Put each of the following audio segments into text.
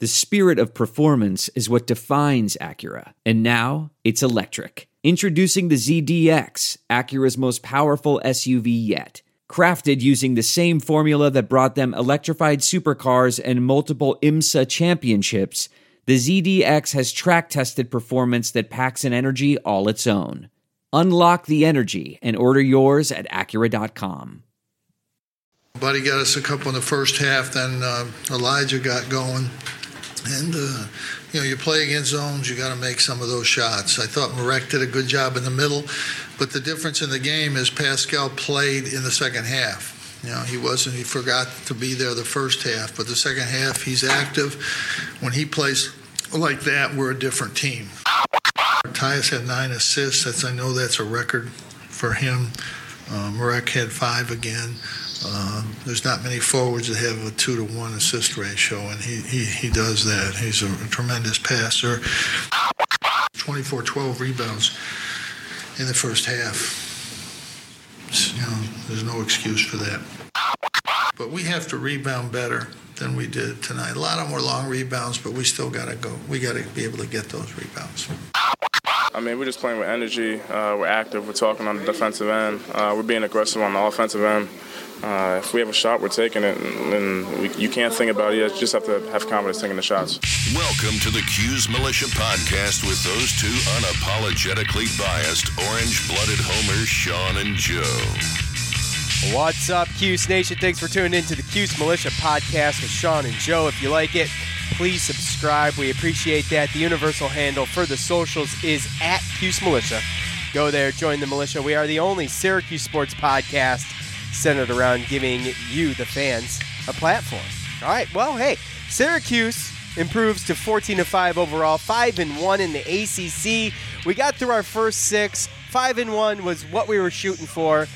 The spirit of performance is what defines Acura. And now it's electric. Introducing the ZDX, Acura's most powerful SUV yet. Crafted using the same formula that brought them electrified supercars and multiple IMSA championships, the ZDX has track tested performance that packs an energy all its own. Unlock the energy and order yours at Acura.com. Buddy got us a couple in the first half, then uh, Elijah got going. And, uh, you know, you play against zones, you got to make some of those shots. I thought Marek did a good job in the middle, but the difference in the game is Paschal played in the second half. You know, he wasn't, he forgot to be there the first half, but the second half, he's active. When he plays like that, we're a different team. Tyus had nine assists. That's, I know that's a record for him. Uh, Marek had five again. Uh, there's not many forwards that have a two to one assist ratio, and he, he, he does that. He's a tremendous passer. 24 12 rebounds in the first half. You know, there's no excuse for that. But we have to rebound better than we did tonight. A lot of more long rebounds, but we still got to go. We got to be able to get those rebounds. I mean, we're just playing with energy. Uh, we're active. We're talking on the defensive end. Uh, we're being aggressive on the offensive end. Uh, if we have a shot, we're taking it, and, and we, you can't think about it. You just have to have confidence taking the shots. Welcome to the Cuse Militia podcast with those two unapologetically biased, orange-blooded homers, Sean and Joe. What's up, Cuse Nation? Thanks for tuning in to the Cuse Militia podcast with Sean and Joe. If you like it, please subscribe. We appreciate that. The universal handle for the socials is at Cuse Militia. Go there, join the militia. We are the only Syracuse sports podcast centered around giving you, the fans, a platform. All right, well, hey, Syracuse improves to 14 to 5 overall, 5 and 1 in the ACC. We got through our first six. 5 and 1 was what we were shooting for,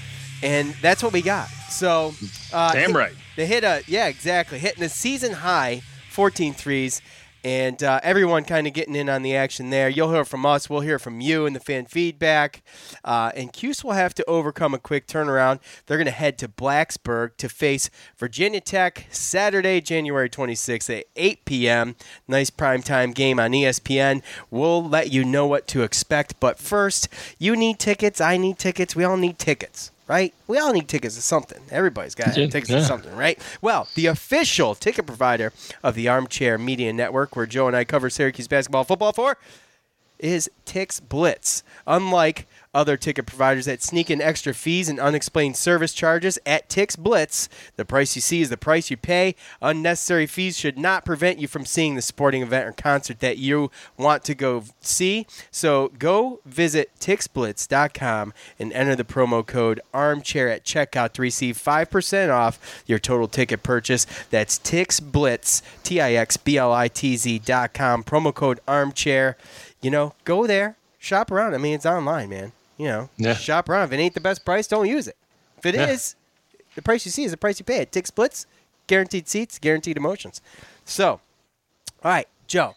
and that's what we got. So, uh, Damn hit- right. They hit a, yeah, exactly, hitting a season high 14 threes. And uh, everyone kind of getting in on the action there. You'll hear from us. We'll hear from you and the fan feedback. Uh, and Cuse will have to overcome a quick turnaround. They're going to head to Blacksburg to face Virginia Tech Saturday, January 26th at 8 p.m. Nice primetime game on ESPN. We'll let you know what to expect. But first, you need tickets. I need tickets. We all need tickets. Right? We all need tickets to something. Everybody's got Yeah, tickets yeah. to something, right? Well, the official ticket provider of the Armchair Media Network, where Joe and I cover Syracuse basketball, football for, is Tix Blitz. Unlike other ticket providers that sneak in extra fees and unexplained service charges at Tix Blitz, the price you see is the price you pay. Unnecessary fees should not prevent you from seeing the sporting event or concert that you want to go see. So go visit tixblitz.com and enter the promo code armchair at checkout to receive 5% off your total ticket purchase. That's Tixblitz, T I X B L I T Z dot com, promo code armchair. You know, go there, shop around. I mean, it's online, man. You know, Yeah. shop around. If it ain't the best price, don't use it. If it is, Yeah. the price you see is the price you pay. It Tix Blitz, guaranteed seats, guaranteed emotions. So, all right, Joe,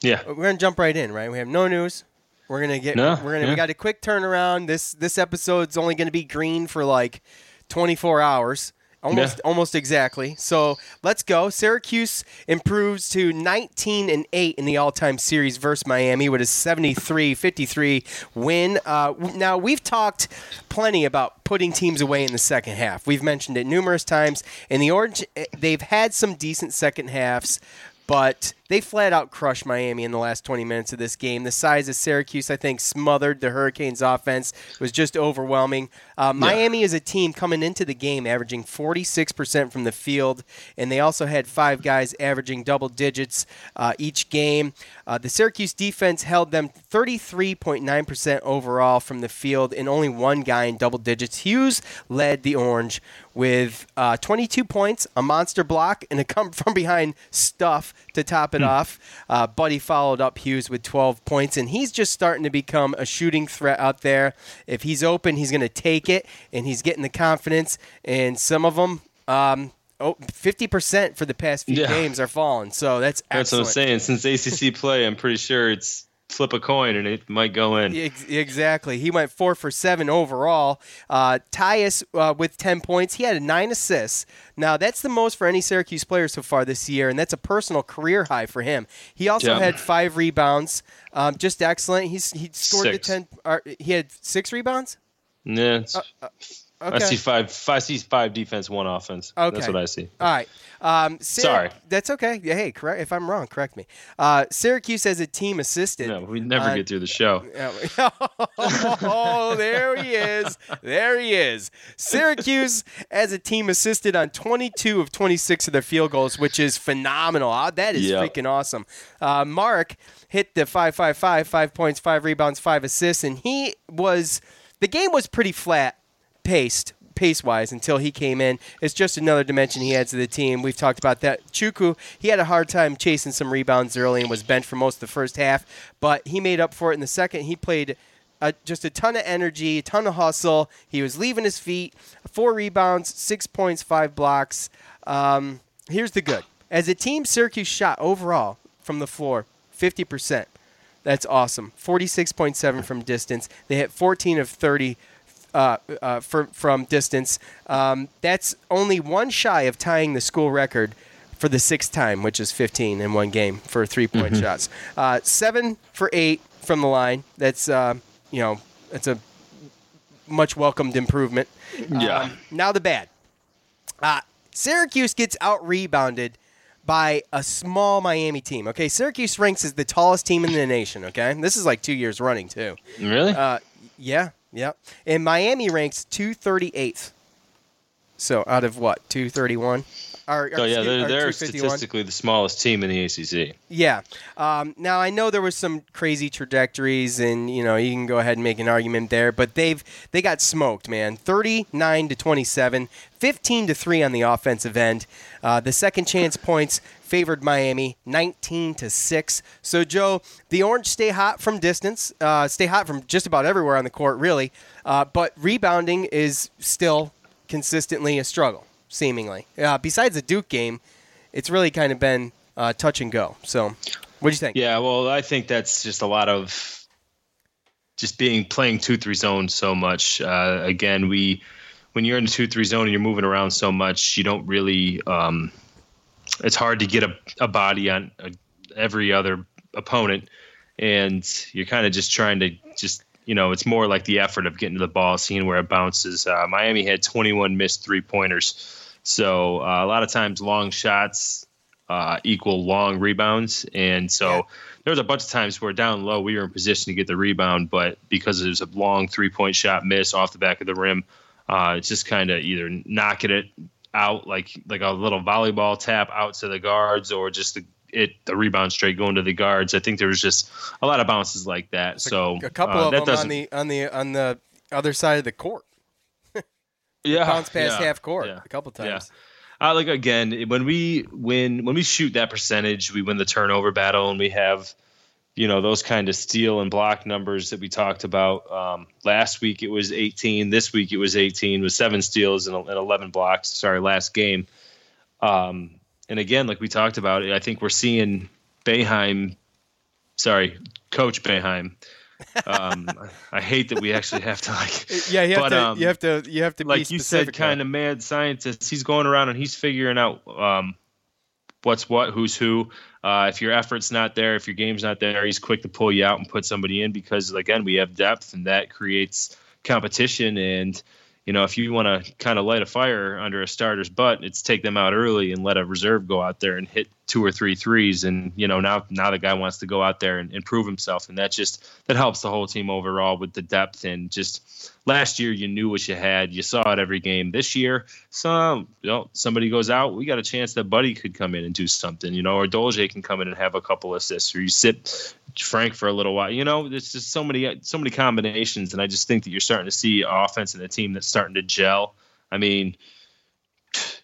Yeah. we're gonna jump right in. Right, we have no news. We're gonna get. No, we're gonna. We got a quick turnaround. This this episode's only gonna be green for like 24 hours. Almost, Yeah. almost exactly. So let's go. Syracuse improves to 19 and 8 in the all-time series versus Miami with a 73-53 win. Uh, now we've talked plenty about putting teams away in the second half. We've mentioned it numerous times. In the Orange, eh, they've had some decent second halves but they flat out crushed Miami in the last 20 minutes of this game. The size of Syracuse, I think, smothered the Hurricanes' offense. It was just overwhelming. Uh, Miami is a team coming into the game averaging 46% from the field, and they also had five guys averaging double digits uh, each game. Uh, the Syracuse defense held them 33.9% overall from the field, and only one guy in double digits. Hughes led the Orange with uh, 22 points, a monster block, and a come from behind stuff to top it off. Uh, Buddy followed up Hughes with 12 points, and he's just starting to become a shooting threat out there. If he's open, he's going to take it, and he's getting the confidence. And some of them, um, oh, 50% for the past few Yeah. games are falling. So that's That's what I'm saying. Since ACC play, I'm pretty sure it's flip a coin and it might go in. Exactly. He went four for seven overall. Uh, Tyus uh, with 10 points. He had nine assists. Now, that's the most for any Syracuse player so far this year, and that's a personal career high for him. He also Yeah. had five rebounds. Um, just excellent. He's, he scored Six. the 10. Uh, he had six rebounds? Yeah, it's- Okay. I see five. I see five defense, one offense. Okay. That's what I see. All right. Um, Sorry. That's okay. Yeah, hey, correct. If I'm wrong, correct me. Uh, Syracuse as a team assisted. No, we never Uh, get through the show. oh, there he is. There he is. Syracuse as a team assisted on 22 of 26 of their field goals, which is phenomenal. Ah, That is Yeah. freaking awesome. Uh, Mark hit the 5 5 5, five points, five rebounds, five assists, and he was. The game was pretty flat paced. Pace wise, until he came in, it's just another dimension he adds to the team. We've talked about that. Chukwu, he had a hard time chasing some rebounds early and was benched for most of the first half, but he made up for it in the second. He played just a ton of energy, a ton of hustle. He was leaving his feet. Four rebounds, six points, five blocks. Um, here's the good. As a team, Syracuse shot overall from the floor 50%. That's awesome. 46.7 from distance. They hit 14 of 30 uh, uh, for, from distance. Um, that's only one shy of tying the school record for the sixth time, which is 15 in one game for three point shots. Uh, seven for eight from the line. That's uh, you know that's a much welcomed improvement. Yeah. Um, now the bad. Uh, Syracuse gets out rebounded by a small Miami team. Okay, Syracuse ranks as the tallest team in the nation. Okay, this is like two years running too. Really? Uh, yeah, yeah. And Miami ranks 238th. So out of what, 231? Or, or, oh yeah, they're, they're statistically the smallest team in the ACC. Yeah. Um, now I know there was some crazy trajectories, and you know you can go ahead and make an argument there, but they've they got smoked, man. Thirty-nine to twenty-seven, 15 to three on the offensive end. Uh, the second chance points favored Miami, nineteen to six. So Joe, the Orange stay hot from distance, uh, stay hot from just about everywhere on the court, really. Uh, but rebounding is still consistently a struggle, seemingly. Uh, besides the Duke game, it's really kind of been uh, touch and go. So, what do you think? Yeah, well, I think that's just a lot of just being playing two three zone so much. Uh, again, we when you're in the two three zone and you're moving around so much, you don't really. Um, it's hard to get a, a body on uh every other opponent, and you're kind of just trying to just you know it's more like the effort of getting to the ball, seeing where it bounces. Uh, Miami had 21 missed three pointers, so uh, a lot of times long shots uh, equal long rebounds, and so Yeah. there was a bunch of times where down low we were in position to get the rebound, but because it was a long three point shot miss off the back of the rim, uh, it's just kind of either knocking it out like like a little volleyball tap out to the guards, or just the, it the rebound straight going to the guards. I think there was just a lot of bounces like that. so a couple uh, of that them on the on the on the other side of the court. yeah, Bounce past yeah, half court yeah. a couple times. Uh, like again, when we win, when we shoot that percentage, we win the turnover battle, and we have, you know, those kind of steal and block numbers that we talked about. Um, last week it was 18. This week it was 18 with seven steals and, and 11 blocks. Sorry, last game. Um, and again, like we talked about, I think we're seeing Boeheim. Sorry, Coach Boeheim. Um, I hate that we actually have to like. Yeah, you have But, to um, you have to you have to like you said, kind of mad scientist. He's going around and he's figuring out um, what's what, who's who. Uh, if your effort's not there, if your game's not there, he's quick to pull you out and put somebody in because again, we have depth and that creates competition. And you know, if you want to kind of light a fire under a starter's butt, it's take them out early and let a reserve go out there and hit two or three threes. And you know, now now the guy wants to go out there and, and prove himself, and that just that helps the whole team overall with the depth and just last year you knew what you had. You saw it every game. This year, some you know somebody goes out, we got a chance that Buddy could come in and do something, you know, or Dolezaj can come in and have a couple assists, or you sit Frank for a little while. You know, there's just so many so many combinations, and I just think that you're starting to see offense in a team that's starting to gel. I mean,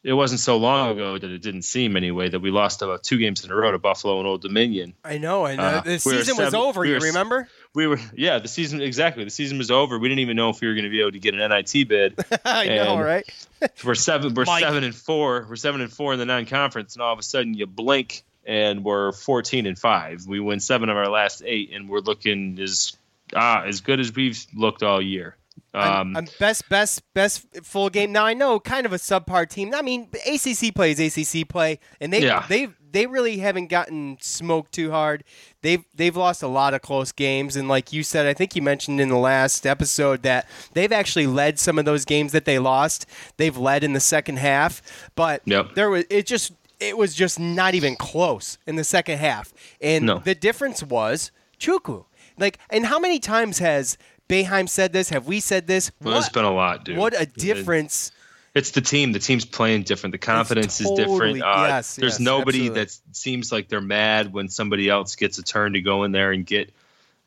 it wasn't so long ago that it didn't seem anyway that we lost about two games in a row to Buffalo and Old Dominion. I know, and uh, the we were season was over. we you were s- remember? We were, yeah, the season exactly. The season was over. We didn't even know if we were going to be able to get an NIT bid. I know, right? we're seven. We're Mike. seven and four. We're seven and four in the non-conference, and all of a sudden you blink and we're 14 and five. We win seven of our last eight, and we're looking as ah as good as we've looked all year. Um, I'm, I'm best, best, best full game. Now I know kind of a subpar team. I mean, ACC plays ACC play, and they yeah. they they really haven't gotten smoked too hard. They've they've lost a lot of close games, and like you said, I think you mentioned in the last episode that they've actually led some of those games that they lost. They've led in the second half, but yep. there was it just it was just not even close in the second half, and no. the difference was Chukwu. Like, and how many times has Boeheim said this? Have we said this? Well, what, there's been a lot, dude. What a difference. It's the team. The team's playing different. The confidence totally, is different. Uh, yes, there's yes, nobody absolutely. that seems like they're mad when somebody else gets a turn to go in there and get.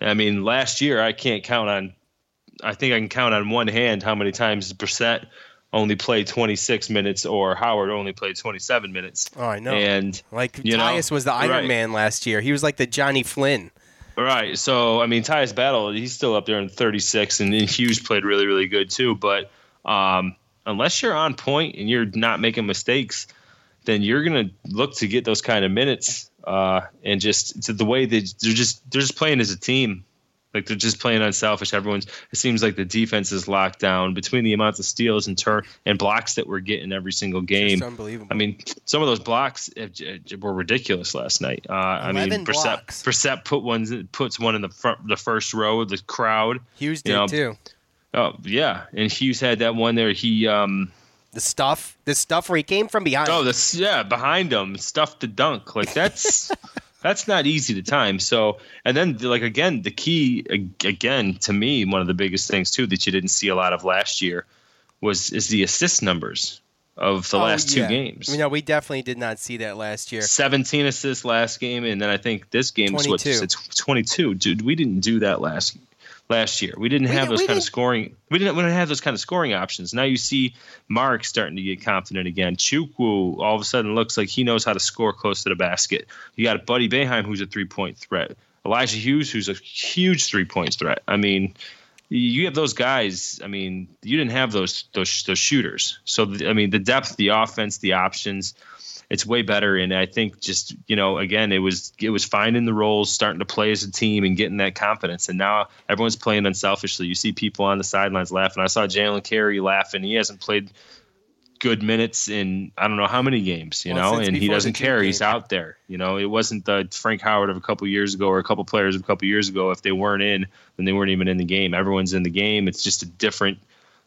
I mean, last year I can't count on. I think I can count on one hand how many times Brissett only played 26 minutes or Howard only played 27 minutes. Oh, I know. And like Tyus was the Iron right. Man last year. He was like the Jonny Flynn. Right. So I mean, Tyus Battle, he's still up there in 36, and, and Hughes played really, really good too. But um, unless you're on point and you're not making mistakes, then you're gonna look to get those kind of minutes. Uh, and just the way that they're just they're just playing as a team. Like they're just playing unselfish. Everyone's. It seems like the defense is locked down between the amounts of steals and turn and blocks that we're getting every single game. unbelievable. I mean, some of those blocks were ridiculous last night. Uh, I mean, Brissett, Brissett put one puts one in the front, the first row of the crowd. Hughes did know, too. Oh yeah, and Hughes had that one there. He um, the stuff, the stuff where he came from behind. Oh, this yeah, behind him, stuff to dunk. Like that's that's not easy to time. So, and then like again, the key again to me, one of the biggest things too that you didn't see a lot of last year was is the assist numbers of the oh, last two games. You know, we definitely did not see that last year. 17 assists last game, and then I think this game was what it's 22. Dude, we didn't do that last last year. We didn't we have did, those kind didn't. of scoring. We didn't. We didn't have those kind of scoring options. Now you see Mark starting to get confident again. Chukwu all of a sudden looks like he knows how to score close to the basket. You got Buddy Boeheim who's a three point threat. Elijah Hughes who's a huge three point threat. I mean. You have those guys. I mean, you didn't have those those those shooters. So I mean, the depth, the offense, the options it's way better. And I think just you know, again, it was it was finding the roles, starting to play as a team, and getting that confidence. And now everyone's playing unselfishly. You see people on the sidelines laughing. I saw Jalen Carey laughing. He hasn't played good minutes in I don't know how many games, you well, know, and he doesn't care. He's out there. You know, it wasn't the Frank Howard of a couple years ago or a couple players of a couple years ago. If they weren't in, then they weren't even in the game. Everyone's in the game. It's just a different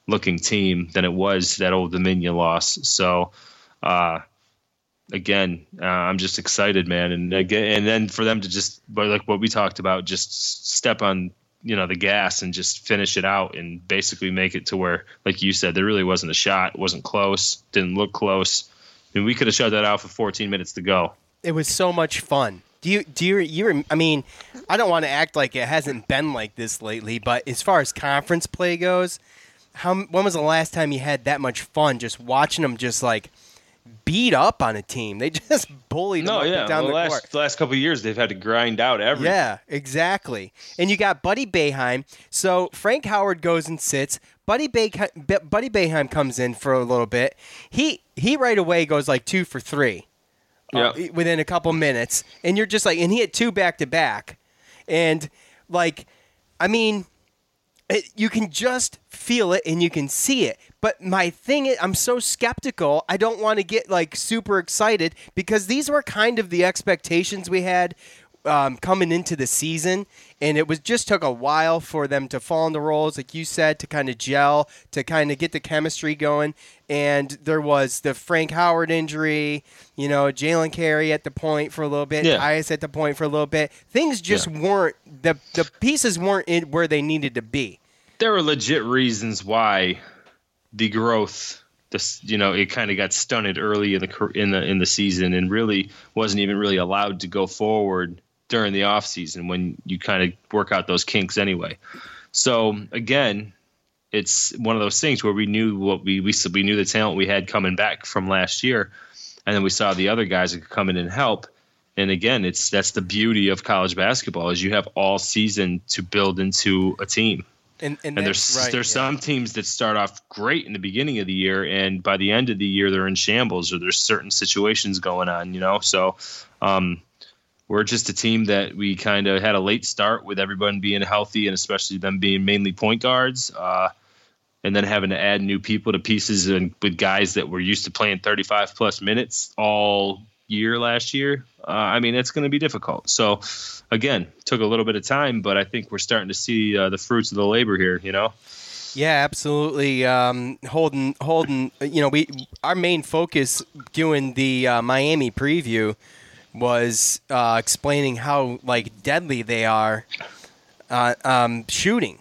looking team than it was that old Dominion loss. So uh, again, uh, I'm just excited, man. And again, and then for them to just, like what we talked about, just step on, you know, the gas and just finish it out and basically make it to where, like you said, there really wasn't a shot. Wasn't close. Didn't look close. I mean, we could have shut that out for 14 minutes to go. It was so much fun. Do you, do you, you, I mean, I don't want to act like it hasn't been like this lately, but as far as conference play goes, how, when was the last time you had that much fun just watching them just like – beat up on a team. They just bullied them no, yeah. down well, the last, court. The last couple years, they've had to grind out everything. Yeah, exactly. And you got Buddy Boeheim. So Frank Howard goes and sits. Buddy Bay, Buddy Boeheim comes in for a little bit. He he right away goes like two for three. Uh, within a couple minutes, and you're just like, and he had two back to back, and like, I mean, it, you can just feel it and you can see it. But my thing is, I'm so skeptical. I don't want to get like super excited because these were kind of the expectations we had um, coming into the season, and it was just took a while for them to fall into roles, like you said, to kind of gel, to kind of get the chemistry going. And there was the Frank Howard injury, you know, Jalen Carey at the point for a little bit, yeah. Tyus at the point for a little bit. Things just yeah. weren't the the pieces weren't in where they needed to be. There were legit reasons why the growth this you know it kind of got stunted early in the in the in the season and really wasn't even really allowed to go forward during the off season when you kind of work out those kinks anyway. So again, it's one of those things where we knew what we we we knew the talent we had coming back from last year, and then we saw the other guys that could come in and help. And again, it's that's the beauty of college basketball is you have all season to build into a team. And, and, and there's right, there's yeah. some teams that start off great in the beginning of the year, and by the end of the year they're in shambles, or there's certain situations going on, you know. So um, we're just a team that we kind of had a late start with everyone being healthy and especially them being mainly point guards. Uh, and then having to add new people to pieces and with guys that were used to playing 35 plus minutes all year last year. Uh, I mean, it's going to be difficult. So, again, took a little bit of time, but I think we're starting to see uh, the fruits of the labor here. You know. Yeah, absolutely. Um, holding, Holden. You know, we our main focus doing the uh, Miami preview was uh, explaining how like deadly they are uh, um, shooting.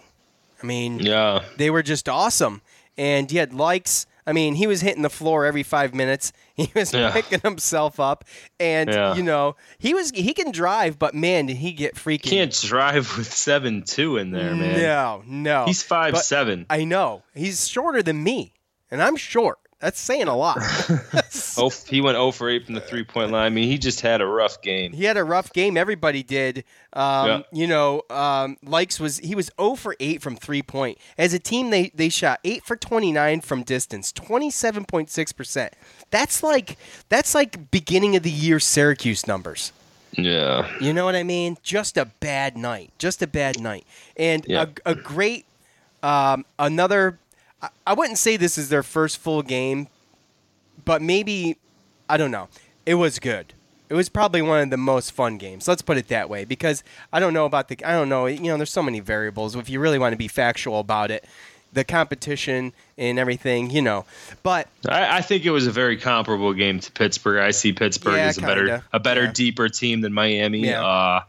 I mean, Yeah. they were just awesome, and he had Lykes. I mean, he was hitting the floor every five minutes. He was Yeah. picking himself up, and Yeah. you know, he was he can drive, but man, did he get freaking Can't drive with seven two in there, man. No, no, He's five But seven. I know he's shorter than me, and I'm short. That's saying a lot. Oh, he went 0 for 8 from the three point line. I mean, he just had a rough game. he had a rough game. Everybody did. Um, Yeah. You know, um, Lykes was he was 0 for 8 from three point. As a team, they they shot 8 for 29 from distance, 27.6 percent. That's like that's like beginning of the year Syracuse numbers. Yeah. You know what I mean? Just a bad night. Just a bad night. And Yeah. a, a great, um, another, I, I wouldn't say this is their first full game, but maybe, I don't know. It was good. It was probably one of the most fun games. Let's put it that way because I don't know about the, I don't know, you know, there's so many variables. If you really want to be factual about it, the competition and everything, you know. But I, I think it was a very comparable game to Pittsburgh. I see Pittsburgh Yeah, as a better kinda. a better Yeah. deeper team than Miami. Yeah. Uh,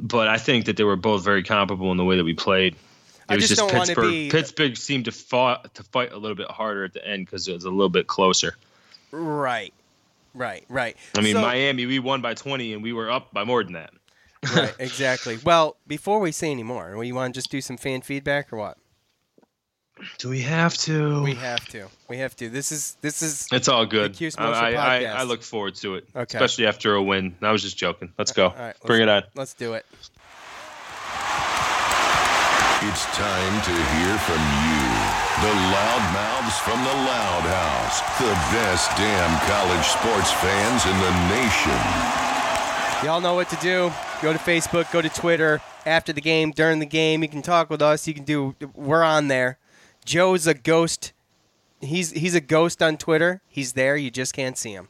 but I think that they were both very comparable in the way that we played. It I was just don't wanna Pittsburgh. be- Pittsburgh seemed to fought to fight a little bit harder at the end because it was a little bit closer. right, right, right. I mean, So- Miami, we won by 20 and we were up by more than that. right, exactly. Well, before we say any more, do you want to just do some fan feedback or what? Do we have to? We have to. We have to. This is this is It's all good. I, I, I, look forward to it, Okay. especially after a win. I was just joking. Let's uh, go. all right. Bring it on. let's- Let's do it. It's time to hear from you. The loudmouths from the Loud House. The best damn college sports fans in the nation. Y'all know what to do. Go to Facebook. Go to Twitter. After the game, during the game, you can talk with us. You can do. We're on there. Joe's a ghost. He's he's a ghost on Twitter. He's there. You just can't see him.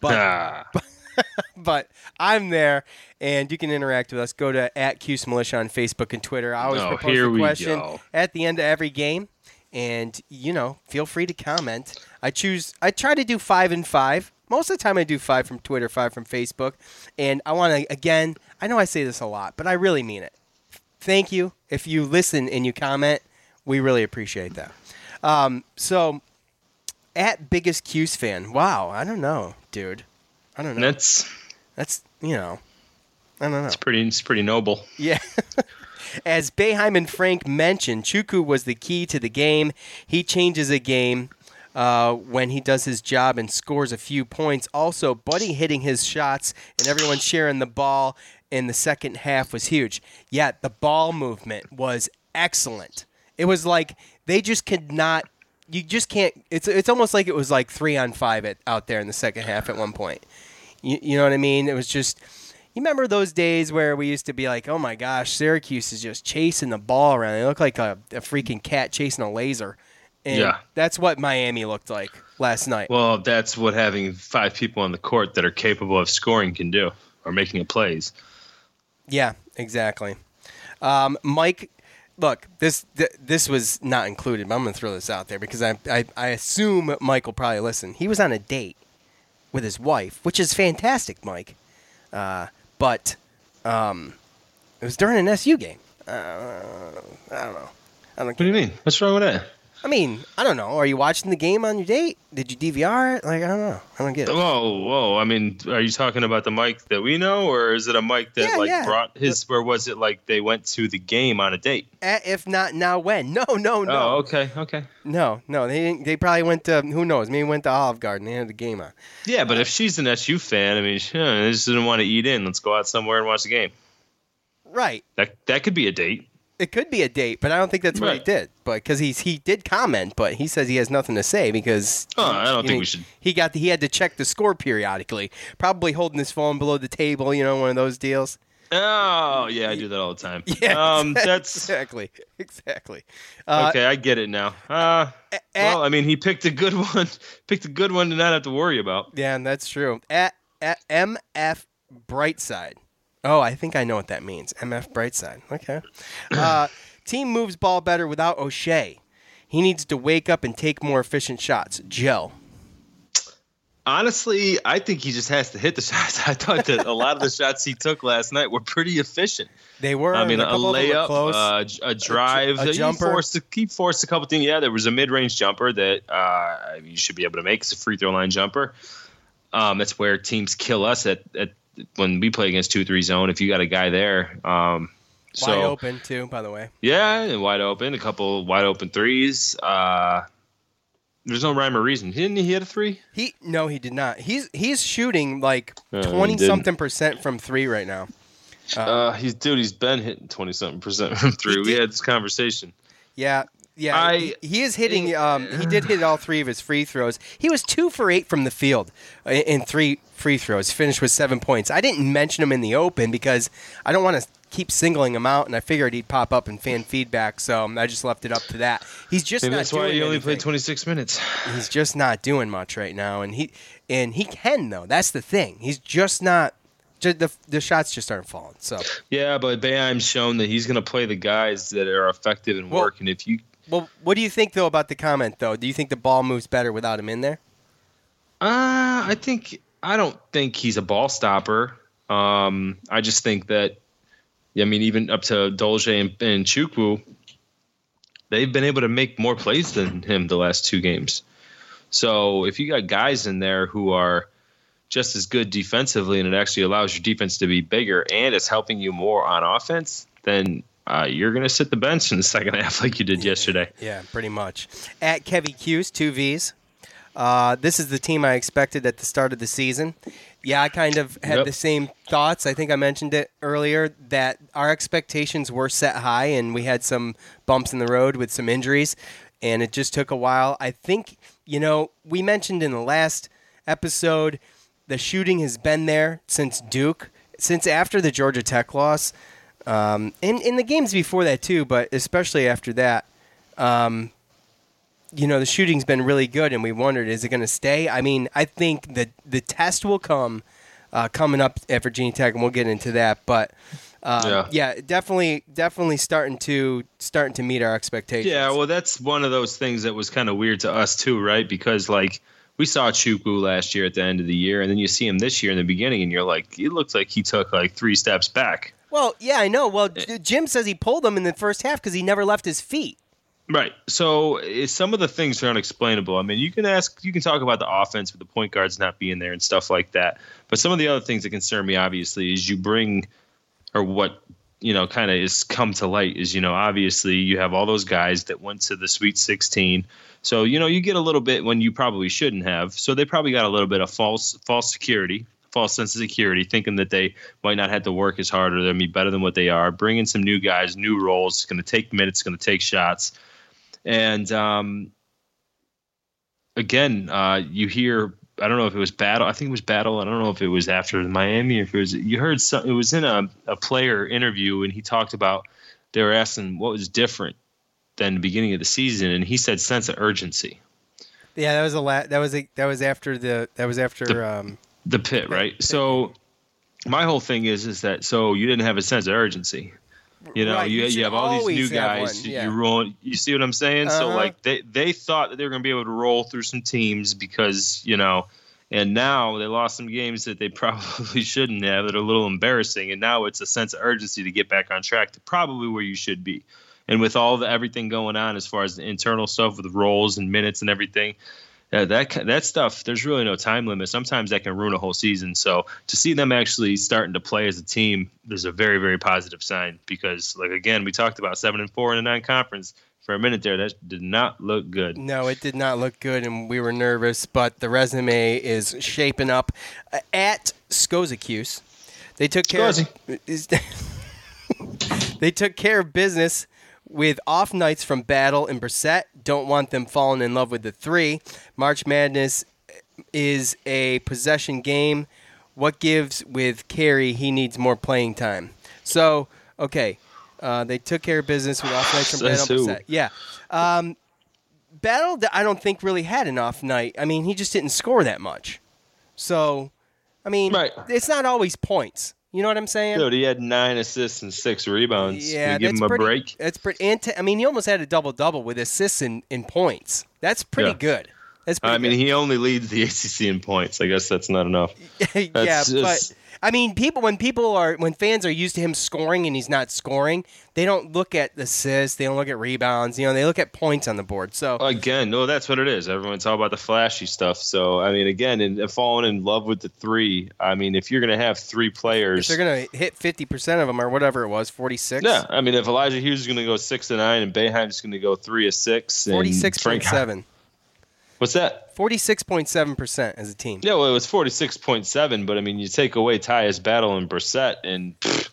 But Ah. but I'm there, and you can interact with us. Go to at Cuse Militia on Facebook and Twitter. I always Oh, propose a question go. at the end of every game, and you know, feel free to comment. I choose. I try to do five and five. Most of the time, I do five from Twitter, five from Facebook, and I want to again. I know I say this a lot, but I really mean it. Thank you if you listen and you comment. We really appreciate that. Um, so, at biggest Cuse fan. Wow, I don't know, dude. I don't know. That's That's you know, I don't know. it's pretty it's pretty noble. Yeah. As Boeheim and Frank mentioned, Chukwu was the key to the game. He changes a game uh, when he does his job and scores a few points. Also, Buddy hitting his shots and everyone sharing the ball in the second half was huge. Yeah, the ball movement was excellent. It was like they just could not. You just can't. It's it's almost like it was like three on five at, out there in the second half at one point. You, you know what I mean? It was just. You remember those days where we used to be like, "Oh my gosh, Syracuse is just chasing the ball around. They look like a, a freaking cat chasing a laser." And Yeah. that's what Miami looked like last night. Well, that's what having five people on the court that are capable of scoring can do or making a plays. Yeah, exactly. Um, Mike, look, this th- this was not included, but I'm going to throw this out there because I, I I assume Mike will probably listen. He was on a date with his wife, which is fantastic, Mike. Uh, but um, it was during an SU game. Uh, I don't know. I don't. What do you mean? What's wrong with that? I mean, I don't know. Are you watching the game on your date? Did you DVR it? Like, I don't know. I don't get it. Whoa, whoa! I mean, are you talking about the mic that we know, or is it a mic that Yeah, like yeah. brought his? Where was it? Like they went to the game on a date? If not now, when? No, no, no. Oh, okay, okay. No, no, they didn't, they probably went to who knows? Maybe went to Olive Garden. They had the game on. Yeah, but if she's an SU fan, I mean, she they just didn't want to eat in. Let's go out somewhere and watch the game. Right. That that could be a date. It could be a date, but I don't think that's what he did. But because he's he did comment, but he says he has nothing to say because Oh, I don't think know, we should. He got the, he had to check the score periodically, probably holding his phone below the table. You know, one of those deals. Oh, yeah, I do that all the time. Yeah, Um, that's exactly, exactly. Uh, okay. I get it now. Uh, at- well, I mean, he picked a good one. Picked a good one to not have to worry about. Yeah, and that's true. At, at MF Brightside. Oh, I think I know what that means. MF Brightside. Okay. Uh, team moves ball better without Oshae. He needs to wake up and take more efficient shots. Joe. Honestly, I think he just has to hit the shots. I thought that a lot of the shots he took last night were pretty efficient. They were. I mean, a a couple of them were layup, close. uh, j- a drive, a he jumper. forced a, he forced a couple things. Yeah, there was a mid-range jumper that uh, you should be able to make. It's a free throw line jumper. Um, that's where teams kill us at, at when we play against two three zone. If you got a guy there, um, so Wide open too, by the way. yeah, and wide open, a couple wide open threes. Uh, there's no rhyme or reason. Didn't he hit a three? He no, he did not. He's he's shooting like Uh, twenty didn't. something percent from three right now. Uh, he's dude. He's been hitting twenty something percent from three. We had this conversation. Yeah, yeah. I- he, he is hitting. Um, he did hit all three of his free throws. He was two for eight from the field uh, in, in three free throws. Finished with seven points. I didn't mention him in the open because I don't want to keep singling him out, and I figured he'd pop up in fan feedback, so um, I just left it up to that. He's just Maybe not that's doing why he only anything. played twenty six minutes. He's just not doing much right now, and he and he can though. That's the thing. He's just not. The the shots just aren't falling. So Yeah, but Boeheim's shown that he's going to play the guys that are effective and Well- work. And if you, Well, what do you think though about the comment though? Do you think the ball moves better without him in there? uh, I think I don't think he's a ball stopper. Um, I just think that, I mean, even up to Dolezaj and, and Chukwu, they've been able to make more plays than him the last two games. So if you got guys in there who are just as good defensively, and it actually allows your defense to be bigger, and it's helping you more on offense, then uh, you're going to sit the bench in the second half like you did yesterday. Yeah, pretty much. At Kevy Hughes, two V's. Uh, this is the team I expected at the start of the season. Yeah, I kind of had Yep. the same thoughts. I think I mentioned it earlier that our expectations were set high, and we had some bumps in the road with some injuries, and it just took a while. I think you know we mentioned in the last episode the shooting has been there since Duke, since after the Georgia Tech loss, um, and in the games before that too, but especially after that you know the shooting's been really good, and we wondered is it going to stay? I mean, I think that the test will come uh, coming up at Virginia Tech, and we'll get into that. But uh, yeah. definitely, definitely starting to starting to meet our expectations. Yeah, well, that's one of those things that was kind of weird to us too, right? Because like we saw Chukwu last year at the end of the year, and then you see him this year in the beginning, and you're like, it looks like he took like three steps back. Well, yeah, I know. Well, Eh. Jim says he pulled them in the first half because he never left his feet. Right. So eh, some of the things are unexplainable. I mean, you can ask, you can talk about the offense with the point guards not being there and stuff like that. But some of the other things that concern me, obviously, is you bring, or what you know, kind of is come to light is you know, obviously you have all those guys that went to the Sweet 16. So you know, you get a little bit when you probably shouldn't have. So they probably got a little bit of false false security. False sense of security, thinking that they might not have to work as hard or they'll be better than what they are. Bringing some new guys, new roles. It's going to take minutes. It's Going to take shots. And um, again, uh, you hear I don't know if it was battle. I think it was battle. I don't know if it was after Miami or if it was. You heard some. It was in a, a player interview, and he talked about they were asking what was different than the beginning of the season, and he said sense of urgency. Yeah, that was a la- that was a, that was after the that was after The- um, The Pitt, right? So my whole thing is is that so you didn't have a sense of urgency. You know, Right, you, you you, have all these new guys. yeah. You roll. You see what I'm saying? So Uh-huh. like they they thought that they were going to be able to roll through some teams because you know, and now they lost some games that they probably shouldn't have that are a little embarrassing. And now it's a sense of urgency to get back on track to probably where you should be. And with all the everything going on as far as the internal stuff with roles and minutes and everything, uh, that that stuff there's really no time limit sometimes that can ruin a whole season so to see them actually starting to play as a team is a very very positive sign because like again we talked about seven and four in the non-conference for a minute there that did not look good No, it did not look good, and we were nervous. But the resume is shaping up. Uh, At Skozicuse, they took care. Of, they took care of business with off nights from Battle and Brissett. Don't want them falling in love with the three. March Madness is a possession game. What gives with Carey? He needs more playing time. So, okay, uh, they took care of business with off nights from Says Battle. who? Brissett. Yeah. Um, Battle, I don't think really had an off night. I mean, he just didn't score that much. So, I mean, Right. it's not always points. You know what I'm saying? Dude, he had nine assists and six rebounds. Yeah, give that's him a pretty, break. That's pretty. And t- I mean, he almost had a double double with assists and, and points. That's pretty Yeah. good. That's pretty I mean, he only leads the ACC in points. I guess that's not enough. yeah, That's but just- I mean, people when people are when fans are used to him scoring and he's not scoring, they don't look at the assists, they don't look at rebounds. You know, they look at points on the board. So Again, no, that's what it is. Everyone's all about the flashy stuff. So, I mean, again, and falling in love with the three. I mean, if you're going to have three if players, they're gonna hit fifty percent of them or whatever it was, forty six. yeah. I mean, if Elijah Hughes is going to go six to nine and Boeheim's going to go three of six, and Forty six point seven. What's that? Forty six point seven percent as a team. Yeah, well, it was forty six point seven, but I mean, you take away Tyus Battle and Brissett, and pff,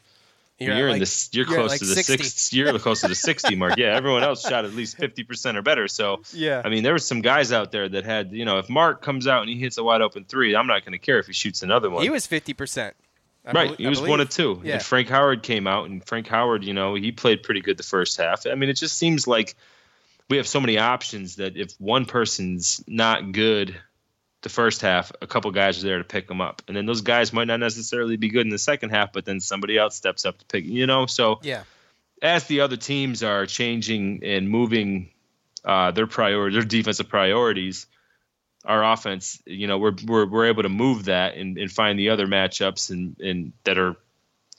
you're, at in like- this. You're, you're close like to the 60. six. You're close to the sixty mark. Yeah, everyone else shot at least fifty percent or better. So, Yeah. I mean, there was some guys out there that had, you know, if Mark comes out and he hits a wide open three, I'm not going to care if he shoots another one. He was fifty percent. right. he was one of two. Yeah. And Frank Howard came out, and Frank Howard, you know, he played pretty good the first half. I mean, it just seems like we have so many options that if one person's not good the first half, a couple guys are there to pick them up, and then those guys might not necessarily be good in the second half, but then somebody else steps up to pick. You know, so Yeah. as the other teams are changing and moving uh, their priority, their defensive priorities, our offense, you know, we're we're, we're able to move that and, and find the other matchups and, and that are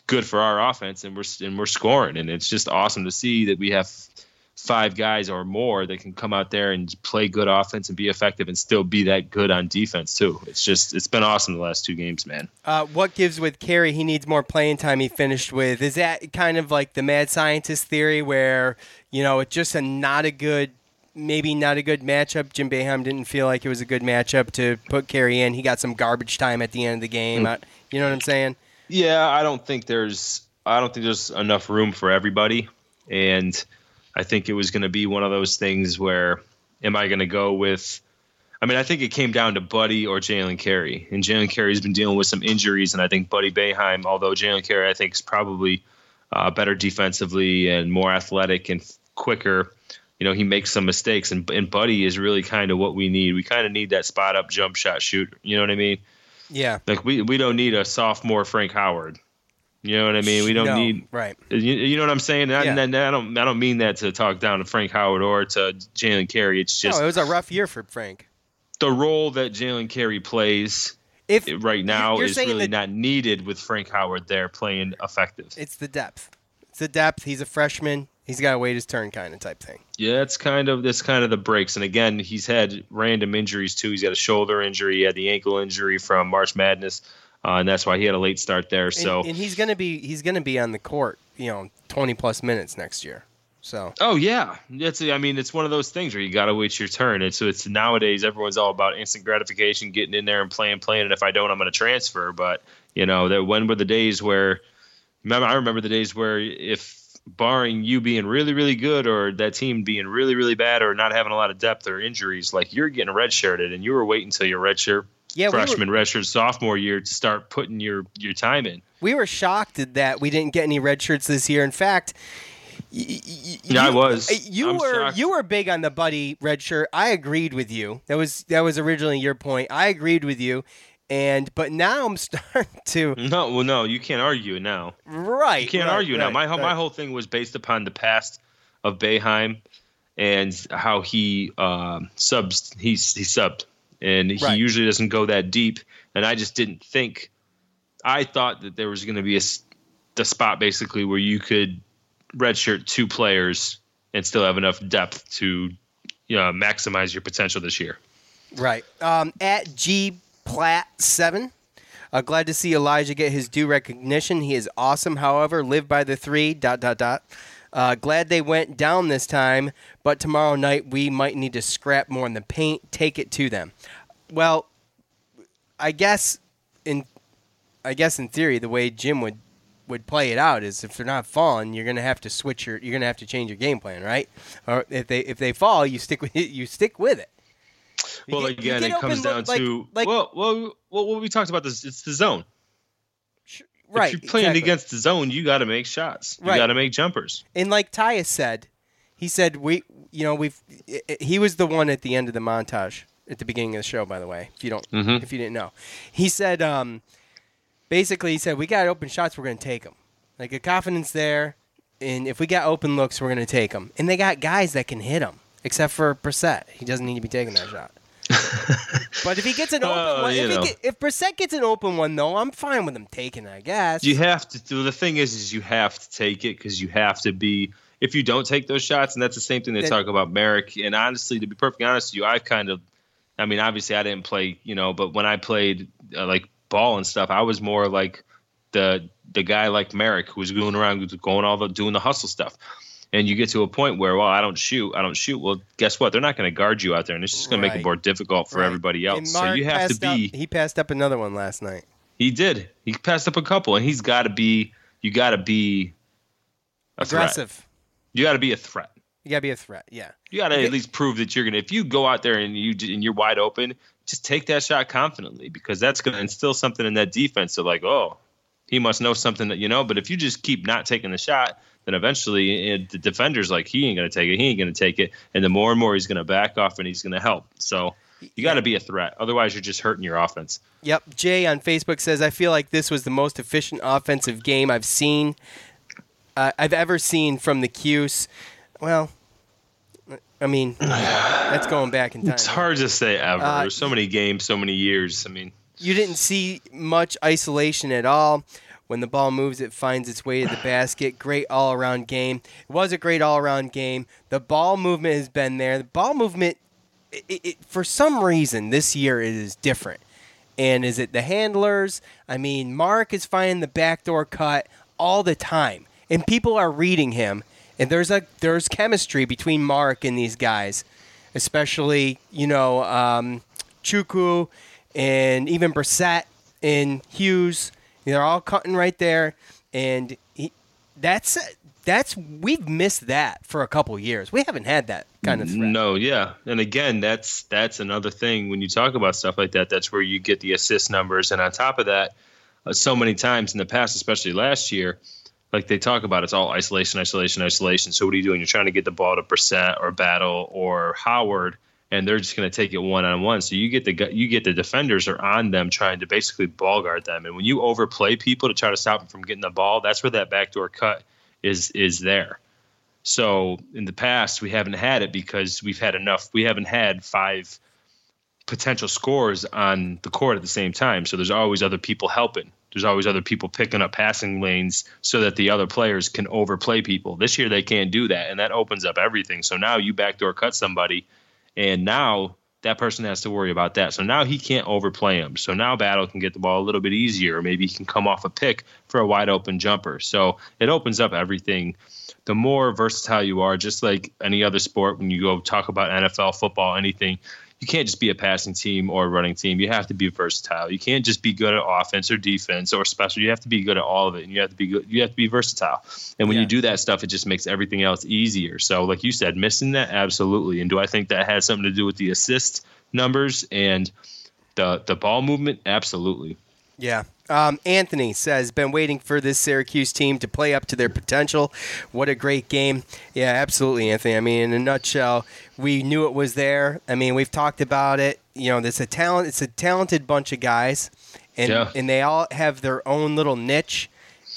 good for our offense, and we're and we're scoring, and it's just awesome to see that we have five guys or more that can come out there and play good offense and be effective and still be that good on defense too. It's just it's been awesome the last two games, man. Uh, what gives with Carey? He needs more playing time. He finished with. Is that kind of like the mad scientist theory, where you know it's just a not a good, maybe not a good matchup? Jim Boeheim didn't feel like it was a good matchup to put Carey in. He got some garbage time at the end of the game. Uh, you know what I'm saying? Yeah, I don't think there's I don't think there's enough room for everybody, and I think it was going to be one of those things where am I going to go with? I mean, I think it came down to Buddy or Jalen Carey, and Jalen Carey's been dealing with some injuries, and I think Buddy Boeheim, although Jalen Carey I think is probably uh, better defensively and more athletic and quicker. You know, he makes some mistakes, and, and Buddy is really kind of what we need. We kind of need that spot up jump shot shooter. You know what I mean? Yeah. Like we we don't need a sophomore Frank Howard. You know what I mean? We don't No, need right. You, you know what I'm saying? I- Yeah. and I, don't I don't mean that to talk down to Frank Howard or to Jalen Carey. It's just no, it was a rough year for Frank. the role that Jalen Carey plays If right now is really not needed with Frank Howard there playing effective. it's the depth. It's the depth. He's a freshman. He's got to wait his turn, kind of type thing. Yeah, it's kind of this kind of the breaks. And again, he's had random injuries too. He's got a shoulder injury, he had the ankle injury from March Madness, uh, and that's why he had a late start there. So and he's gonna be he's gonna be on the court, you know, twenty plus minutes next year. So Oh yeah, it's. I mean, it's one of those things where you got to wait your turn. And so it's nowadays everyone's all about instant gratification, getting in there and playing, playing. And if I don't, I'm going to transfer. But you know, there when were the days where? Remember, I remember the days where if barring you being really really good or that team being really really bad or not having a lot of depth or injuries, like you're getting redshirted and you were waiting until your redshirt Yeah, we were- freshman, redshirt, sophomore year to start putting your your time in. we were shocked that we didn't get any red shirts this year. In fact, y- y- Yeah, I was. You I'm were shocked. you were big on the buddy redshirt. I agreed with you. That was that was originally your point. I agreed with you, and but now I'm starting to No, well, no, you can't argue now. right. You can't right, argue now. My whole my whole thing was based upon the past of Boeheim and how he um, subs. He's he subbed, and he Right. usually doesn't go that deep. And I just didn't think. I thought that there was going to be a the spot basically where you could redshirt two players and still have enough depth to you know, maximize your potential this year. Right. Um, at G Plat seven. Uh, glad to see Elijah get his due recognition. He is awesome. However, live by the three. Dot dot dot. Uh, glad they went down this time, but tomorrow night we might need to scrap more in the paint. Take it to them. Well, I guess in I guess in theory, the way Jim would would play it out is if they're not falling, you're gonna have to switch your, you're gonna have to change your game plan, right? Or if they if they fall, you stick with it, you stick with it. You Well, get- again, it comes down look- to like well, well, well, we talked about this. It's the zone. Right. If you're playing exactly. against the zone, you got to make shots. You Right. got to make jumpers. And like Tyus said, he said we, you know, we've. i- i- He was the one at the end of the montage at the beginning of the show. By the way, if you don't, Mhm. if you didn't know, he said, um, basically, he said we got open shots, we're gonna take them. Like the confidence there, and if we got open looks, we're gonna take them. And they got guys that can hit them, except for Brissett. He doesn't need to be taking that shot. But if he gets an open Oh, one, if, he get, if Brissett gets an open one though, I'm fine with him taking. it, I guess. You have to. Do, the thing is, is you have to take it because you have to be. If you don't take those shots, and that's the same thing they Then- talk about Marek. And honestly, to be perfectly honest with you, I kind of, I mean, obviously I didn't play, you know, but when I played uh, like ball and stuff, I was more like the the guy like Marek who was going around going all the doing the hustle stuff. And you get to a point where, well, I don't shoot, I don't shoot. Well, guess what? They're not going to guard you out there, and it's just going to make it more difficult for Right. everybody else. So you have to passed up- be. he passed up another one last night. He did. He passed up a couple, and he's got to be. You got to be a threat. Aggressive. You got to be a threat. You gotta be a threat. Yeah. You got to Okay. at least prove that you're gonna. If you go out there and you and you're wide open, just take that shot confidently because that's gonna instill something in that defense. So like, oh, he must know something that you know. But if you just keep not taking the shot, then eventually eh, the defender's like, he ain't gonna take it. He ain't gonna take it. And the more and more he's gonna back off and he's gonna help. So you got to be a threat. Otherwise, you're just hurting your offense. Yep. Jay on Facebook says, I feel like this was the most efficient offensive game I've seen, uh, I've ever seen from the Cuse. Well, I mean, that's going back in time. It's hard to say ever. Uh, There's so many games, so many years. I mean, You didn't see much isolation at all. When the ball moves, it finds its way to the basket. Great all around game. It was a great all around game. The ball movement has been there. The ball movement, it, it, for some reason, this year it is different. And is it the handlers? I mean, Mark is finding the backdoor cut all the time, and people are reading him. And there's a there's chemistry between Mark and these guys, especially you know um, Chukwu and even Brissett and Hughes. They're all cutting right there, and he, that's that's we've missed that for a couple years. We haven't had that kind of threat. No, yeah, and again, that's that's another thing when you talk about stuff like that. That's where you get the assist numbers, and on top of that, uh, so many times in the past, especially last year, like they talk about, it's all isolation, isolation, isolation. So what are you doing? You're trying to get the ball to Brissett or Battle or Howard, and they're just going to take it one on one. So you get the you get the defenders are on them trying to basically ball guard them, and when you overplay people to try to stop them from getting the ball, that's where that backdoor cut is is there. So in the past, we haven't had it because we've had enough. We haven't had five potential scores on the court at the same time. So there's always other people helping. There's always other people picking up passing lanes so that the other players can overplay people. This year they can't do that, and that opens up everything. So now you backdoor cut somebody, and now that person has to worry about that. So now he can't overplay him. So now Battle can get the ball a little bit easier, maybe he can come off a pick for a wide open jumper. So it opens up everything the more versatile you are, just like any other sport, when you go talk about NFL, football, anything, you can't just be a passing team or a running team. You have to be versatile. You can't just be good at offense or defense or special. You have to be good at all of it, and you have to be good. You have to be versatile. And when Yeah. you do that stuff, it just makes everything else easier. So, like you said, missing that absolutely. And do I think that has something to do with the assist numbers and the the ball movement? Absolutely. Yeah. Um, Anthony says, been waiting for this Syracuse team to play up to their potential. What a great game. Yeah, absolutely, Anthony. I mean, in a nutshell, we knew it was there. I mean, we've talked about it. You know, it's a talent. It's a talented bunch of guys, and Yeah. and they all have their own little niche,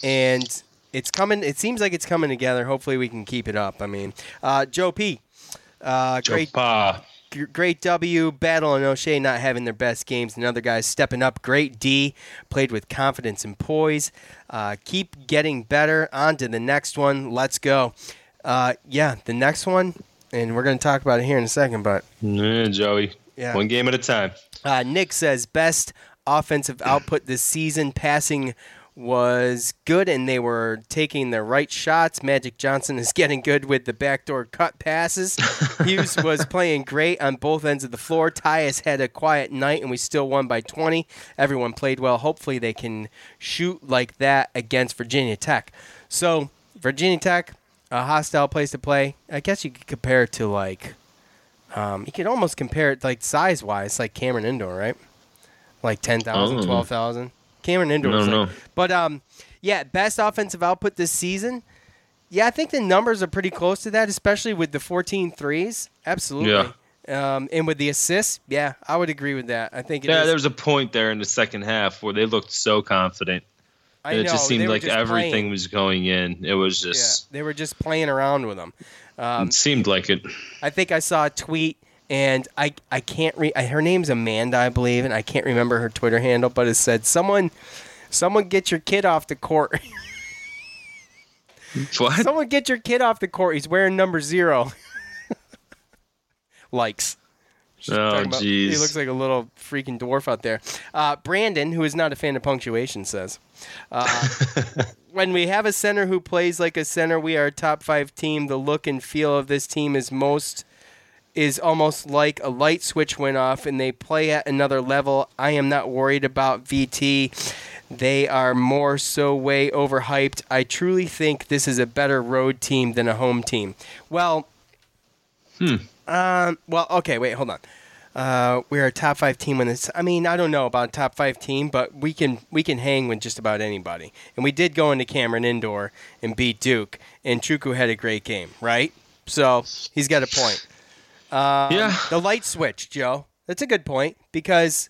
and it's coming. It seems like it's coming together. Hopefully, we can keep it up. I mean, uh, Joe P. Uh, great Jopa. Great W. Battle and Oshae not having their best games, and other guys stepping up. Great D. Played with confidence and poise. Uh, keep getting better. On to the next one. Let's go. Uh, yeah, the next one, and we're going to talk about it here in a second, but Yeah, Joey. Yeah. One game at a time. uh, Nick says best offensive output this season, passing was good and they were taking the right shots. Magic Johnson is getting good with the backdoor cut passes. Hughes was playing great on both ends of the floor. Tyus had a quiet night and we still won by 20. Everyone played well. Hopefully they can shoot like that against Virginia Tech. So, Virginia Tech, a hostile place to play. I guess you could compare it to like um, you could almost compare it like size wise, like Cameron Indoor, right? Like 10,000, Oh. 12,000. Cameron Indoor. No, no. But um, yeah, best offensive output this season. Yeah, I think the numbers are pretty close to that, especially with the 14 threes. Absolutely. Um, and with the assists, yeah, I would agree with that. I think it Yeah, is- there was a point there in the second half where they looked so confident. I And it know, just seemed like just everything playing. was going in. It was Yeah, just they were just playing around with them. Um, it seemed like it. I think I saw a tweet, and I I can't read. Her name's Amanda, I believe, and I can't remember her Twitter handle, but it said someone, someone get your kid off the court. What? someone get your kid off the court. He's wearing number zero. Lykes. She's Oh, about- He looks like a little freaking dwarf out there. Uh, Brandon, who is not a fan of punctuation, says, uh, "When we have a center who plays like a center, we are a top five team. The look and feel of this team is most is almost like a light switch went off, and they play at another level. I am not worried about VT." They are more so way overhyped. I truly think this is a better road team than a home team. Well, hmm. um, well, okay, wait, hold on. Uh, we're a top five team in this. I mean, I don't know about a top five team, but we can we can hang with just about anybody. And we did go into Cameron Indoor and beat Duke, and Chukwu had a great game, right? So he's got a point. Um, Yeah. The light switch, Joe. That's a good point because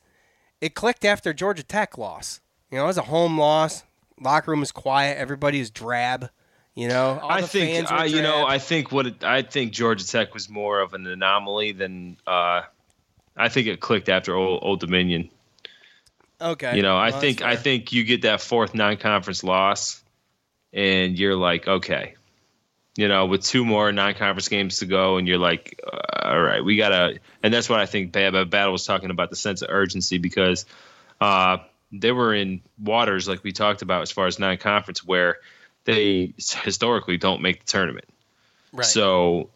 it clicked after Georgia Tech loss. You know, it was a home loss. Locker room was quiet. Everybody was drab. You know, all I think I, you know. I think what it, I think Georgia Tech was more of an anomaly than uh, I think it clicked after Old, Old Dominion. okay. You know, I think I think you get that fourth non-conference loss, and you're like, okay, you know, with two more non-conference games to go, and you're like, uh, all right, we gotta. And that's what I think. Bad Battle was talking about the sense of urgency because uh, they were in waters like we talked about as far as non-conference where they historically don't make the tournament. Right. So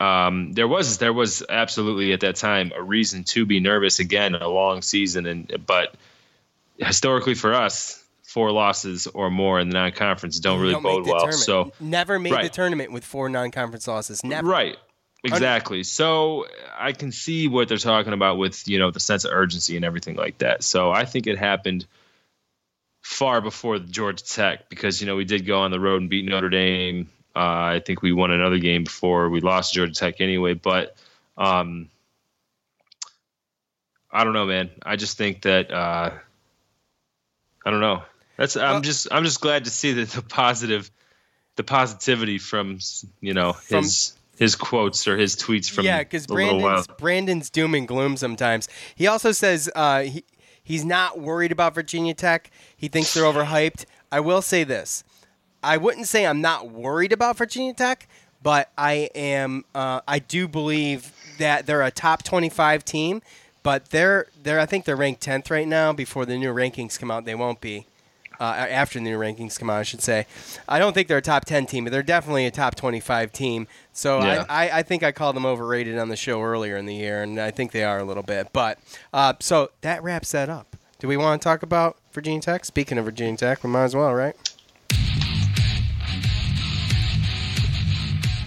um, there was there was absolutely at that time a reason to be nervous again a long season and but historically for us four losses or more in the non-conference don't really Don't bode well tournament. so never made the tournament with four non-conference losses. Never. right exactly so I can see what they're talking about with you know the sense of urgency and everything like that so I think it happened far before the Georgia Tech because you know we did go on the road and beat Notre Dame. Uh, I think we won another game before we lost Georgia Tech anyway. But um, I don't know, man. I just think that uh, I don't know. That's I'm Well- just I'm just glad to see that the positive, the positivity from you know From- his his quotes or his tweets from yeah, because a little while. Brandon's Brandon's doom and gloom sometimes. He also says uh, he he's not worried about Virginia Tech. He thinks they're overhyped. I will say this: I wouldn't say I'm not worried about Virginia Tech, but I am. Uh, I do believe that they're a top 25 team, but they're they're I think they're ranked 10th right now. Before the new rankings come out, they won't be. Uh, after the new rankings come out, I should say. I don't think they're a top 10 team, but they're definitely a top 25 team. So Yeah. I, I, I think I called them overrated on the show earlier in the year, and I think they are a little bit. But uh, so that wraps that up. Do we want to talk about Virginia Tech? Speaking of Virginia Tech, we might as well, right?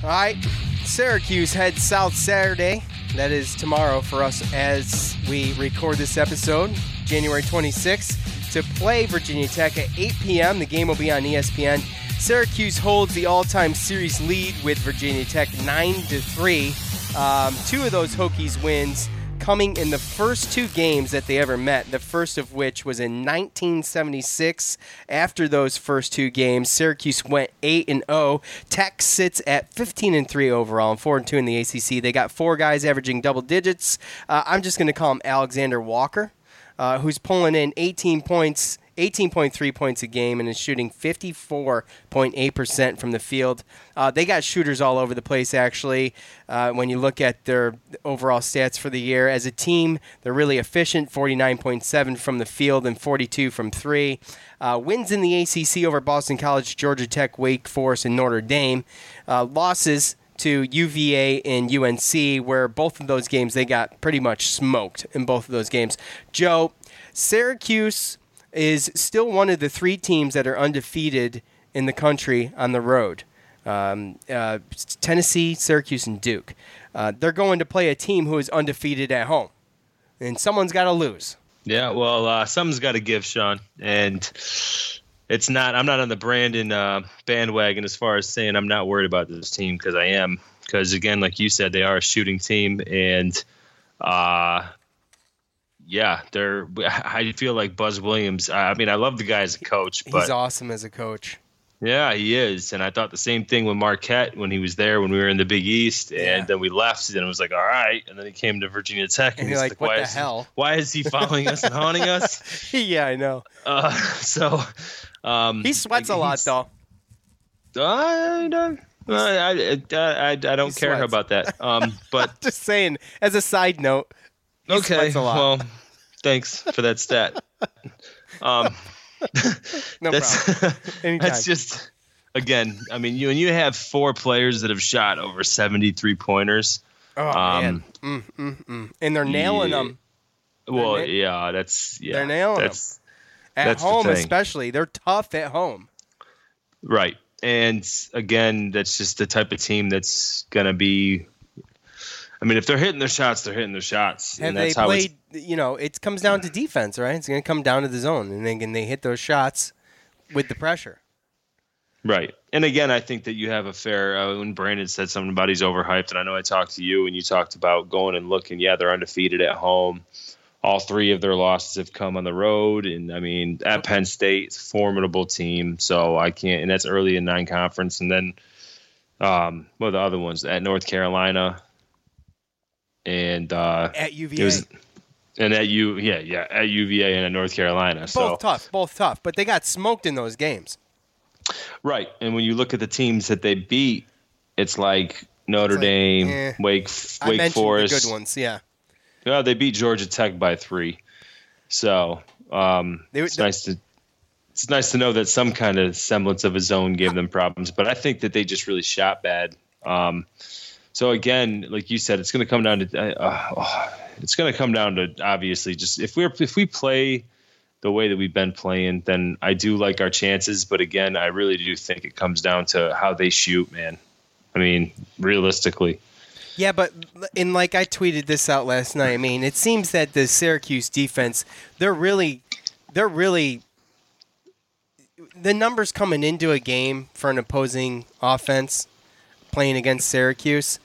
All right, Syracuse heads south Saturday. That is tomorrow for us as we record this episode, January 26th, to play Virginia Tech at 8 p.m. The game will be on ESPN. Syracuse holds the all-time series lead with Virginia Tech, nine to three. Um, two of those Hokies wins coming in the first two games that they ever met. The first of which was in 1976. After those first two games, Syracuse went 8 and 0. Tech sits at 15 and 3 overall and 4 and 2 in the ACC. They got four guys averaging double digits. Uh, I'm just going to call him Alexander Walker. Uh, who's pulling in 18 points 18.3 points a game and is shooting 54.8% from the field. Uh, they got shooters all over the place, actually, uh, when you look at their overall stats for the year. As a team, they're really efficient 49.7 from the field and 42 from three. Uh, wins in the ACC over Boston College, Georgia Tech, Wake Forest, and Notre Dame. Uh, losses to UVA and UNC, where both of those games they got pretty much smoked in both of those games. Joe, Syracuse is still one of the three teams that are undefeated in the country on the road. Um, uh, Tennessee, Syracuse, and Duke. Uh, they're going to play a team who is undefeated at home, and someone's got to lose. Yeah, well, uh, something's got to give, Sean, and it's not. I'm not on the Brandon uh, bandwagon as far as saying I'm not worried about this team because I am. Because again, like you said, they are a shooting team, and uh, yeah, they're. I feel like Buzz Williams. I mean, I love the guy as a coach, but He's awesome as a coach. yeah, he is. And I thought the same thing with Marquette when he was there when we were in the Big East, and Yeah. then we left, and it was like, all right. And then he came to Virginia Tech, And he's you're like, what why the is he- hell? why is he following us and haunting us? yeah, I know. Uh, so um, He sweats a lot, though. I don't. I, I, I, I don't care sweats. about that. Um, but Just saying, as a side note. he okay. sweats a lot. Well, thanks for that stat. Um, no that's problem. Anytime. that's just again. I mean, you and you have four players that have shot over seventy-three pointers. Oh Um, man, mm, mm, mm. and they're nailing yeah. them Well, na- yeah, that's yeah. They're nailing 'em. that's, at That's home, thing. especially. They're tough at home. Right. And again, that's just the type of team that's going to be. I mean, if they're hitting their shots, they're hitting their shots. Have and they that's how it's- played? You know, it comes down to defense, right? It's going to come down to the zone, and then can they hit those shots with the pressure? Right. And again, I think that you have a fair. Uh, when Brandon said something about he's overhyped, and I know I talked to you and you talked about going and looking. Yeah, they're undefeated at home. All three of their losses have come on the road, and I mean at Penn State, formidable team. So I can't, and that's early in nine conference, and then um, what are the other ones at North Carolina, and uh, At UVA, was, and at U, yeah, yeah, at UVA and at North Carolina. both so tough, both tough, but they got smoked in those games. Right. And when you look at the teams that they beat, it's like Notre It's like, Dame, eh. Wake Wake Forest. the good ones, yeah. Yeah, they beat Georgia Tech by three. So um, They- it's the- nice to it's nice to know that some kind of semblance of a zone gave them problems. But I think that they just really shot bad. Um, so again, like you said, it's going to come down to uh, uh, it's going to come down to obviously just if we're if we play the way that we've been playing, then I do like our chances. But again, I really do think it comes down to how they shoot, man. I mean, realistically. Yeah, but and like I tweeted this out last night. I mean, it seems that the Syracuse defense, they're really, they're really, the numbers coming into a game for an opposing offense playing against Syracuse.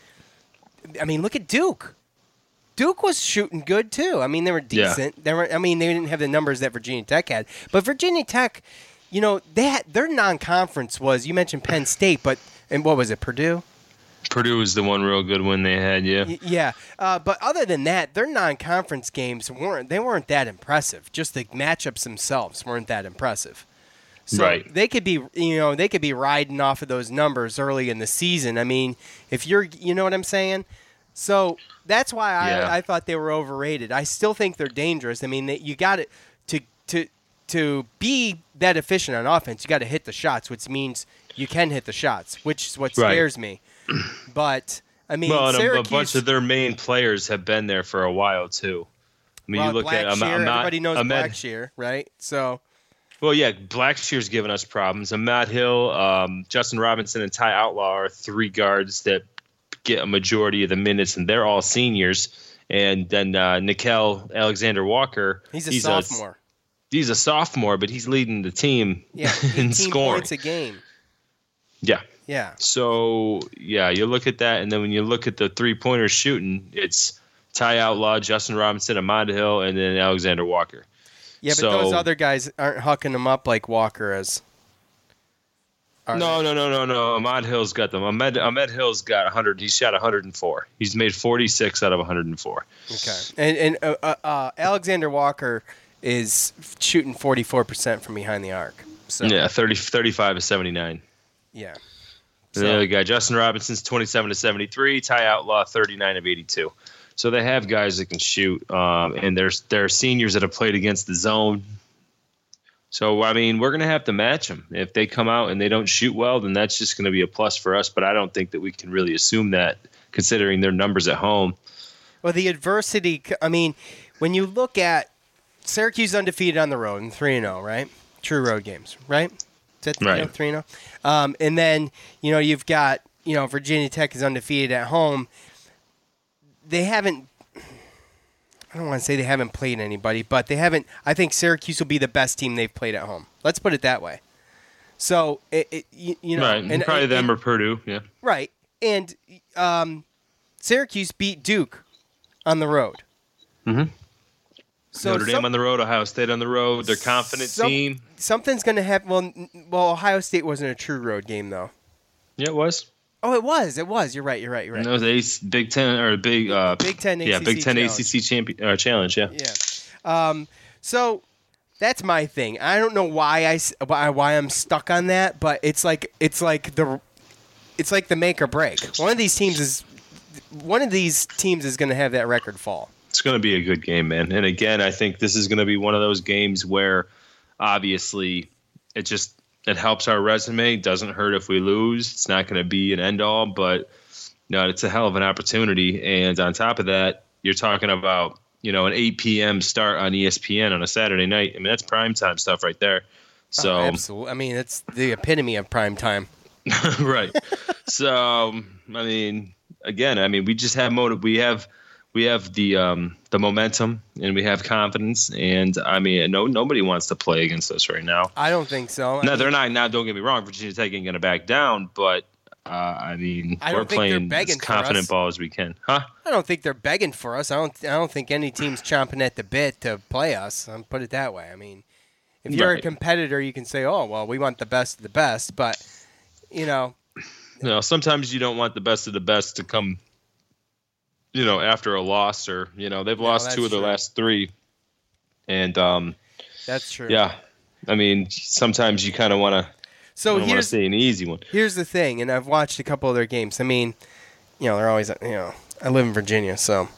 I mean, look at Duke. Duke was shooting good too. I mean, they were decent. Yeah. They were. I mean, they didn't have the numbers that Virginia Tech had, but Virginia Tech, you know, they had, their non-conference was. You mentioned Penn State, but and what was it? Purdue. Purdue was the one real good one they had, yeah. Y- Yeah, uh, but other than that, their non-conference games weren't they weren't that impressive. Just the matchups themselves weren't that impressive. So Right. they could be, you know, they could be riding off of those numbers early in the season. I mean, if you're, you know what I'm saying. So that's why I, Yeah. I thought they were overrated. I still think they're dangerous. I mean, they, you got it to to to be that efficient on offense. You got to hit the shots, which means you can hit the shots, which is what Right. scares me. But I mean, Well, and a- a, bunch of their main players have been there for a while too. I mean, well, you look at Ahmad- Blackshear, Ahmad- everybody knows Ahmed- Blackshear, right? So Well, yeah, Blackshear's given us problems. And Matt Hill, um, Justin Robinson, and Ty Outlaw are three guards that get a majority of the minutes, and they're all seniors. And then uh, Nickeil Alexander Walker, he's a sophomore. he's a sophomore, but he's leading the team yeah, in scoring. points a game. Yeah. Yeah, So yeah, you look at that, and then when you look at the three pointers shooting, it's Ty Outlaw, Justin Robinson, Ahmed Hill, and then Alexander Walker. yeah, but So- those other guys aren't hucking them up like Walker is. No, no, no, no, no. Ahmed Hill's got them. Ahmed, Ahmed Hill's got 100. He's shot 104. He's made 46 out of 104. Okay, and and uh, uh, uh, Alexander Walker is shooting 44% from behind the arc. So Yeah, 30, 35 to 79. yeah. And the other guy, Justin Robinson's 27 to 73. Ty Outlaw, 39 of 82. So they have guys that can shoot, um, and there's there are seniors that have played against the zone. So I mean, we're going to have to match them. If they come out and they don't shoot well, then that's just going to be a plus for us. But I don't think that we can really assume that, considering their numbers at home. Well, the adversity. I mean, when you look at Syracuse undefeated on the road and three and zero, right? True road games, right? Is that Right. three and zero? Um, and then you know you've got you know Virginia Tech is undefeated at home. They haven't. I don't want to say they haven't played anybody, but they haven't. I think Syracuse will be the best team they've played at home. Let's put it that way. So it, it you, you know, right, and, probably them or Purdue. Yeah, Right. And um, Syracuse beat Duke on the road. Mm-hmm. So Notre Dame on the road, Ohio State on the road. They're confident some- team. Something's going to happen. Well, n- well, Ohio State wasn't a true road game, though. Yeah, it was. Oh, it was. It was. You're right. You're right. You're right. And that was Ace Big Ten or Big uh, Big Ten Yeah, ACC Big Ten challenge. ACC champion uh, challenge. Yeah. Yeah. Um, so that's my thing. I don't know why I s- why, why I'm stuck on that, but it's like it's like the it's like the make or break. One of these teams is one of these teams is going to have that record fall. It's going to be a good game, man. And again, I think this is going to be one of those games where obviously it just it helps our resume. Doesn't hurt if we lose. It's not going to be an end all, but no, it's a hell of an opportunity. And on top of that, you're talking about you know an 8 p.m. start on ESPN on a Saturday night. I mean, that's prime time stuff right there. Oh, so Oh, absolutely. I mean, it's the epitome of prime time. right. So I mean, again, I mean, we just have motive. We have we have the um, the momentum and we have confidence. And I mean, no nobody wants to play against us right now. I don't think so. I No, mean, they're not. Now, don't get me wrong. Virginia Tech ain't gonna back down, but uh, I mean, I we're don't think they're playing as confident ball as we can, huh? I don't think they're begging for us. I don't. I don't think any team's chomping at the bit to play us. I'll put it that way. I mean, if you're a competitor, you can say, "Oh, well, we want the best of the best," but you know, You know, sometimes you don't want the best of the best to come, you know, after a loss or you know they've lost two of their true. last three, and um, that's true. yeah, I mean, sometimes you kind of want to. So I want to here's an easy one. here's the thing, and I've watched a couple of their games. I mean, you know, they're always you know, I live in Virginia, so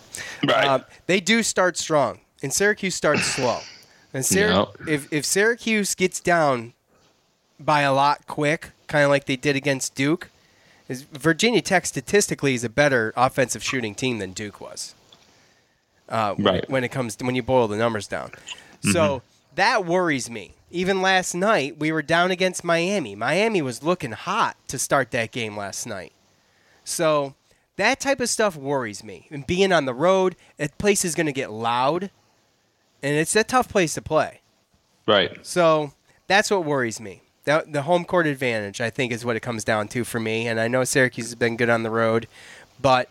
Right. Uh, they do start strong, and Syracuse starts slow. And Syr- Yeah. if if Syracuse gets down by a lot quick, kind of like they did against Duke, is Virginia Tech statistically is a better offensive shooting team than Duke was. Uh, Right. When it comes to when you boil the numbers down, so that worries me. Even last night, we were down against Miami. Miami was looking hot to start that game last night. So that type of stuff worries me. And being on the road, that place is going to get loud, and it's a tough place to play. right. So that's what worries me. The, the home court advantage, I think, is what it comes down to for me. And I know Syracuse has been good on the road, but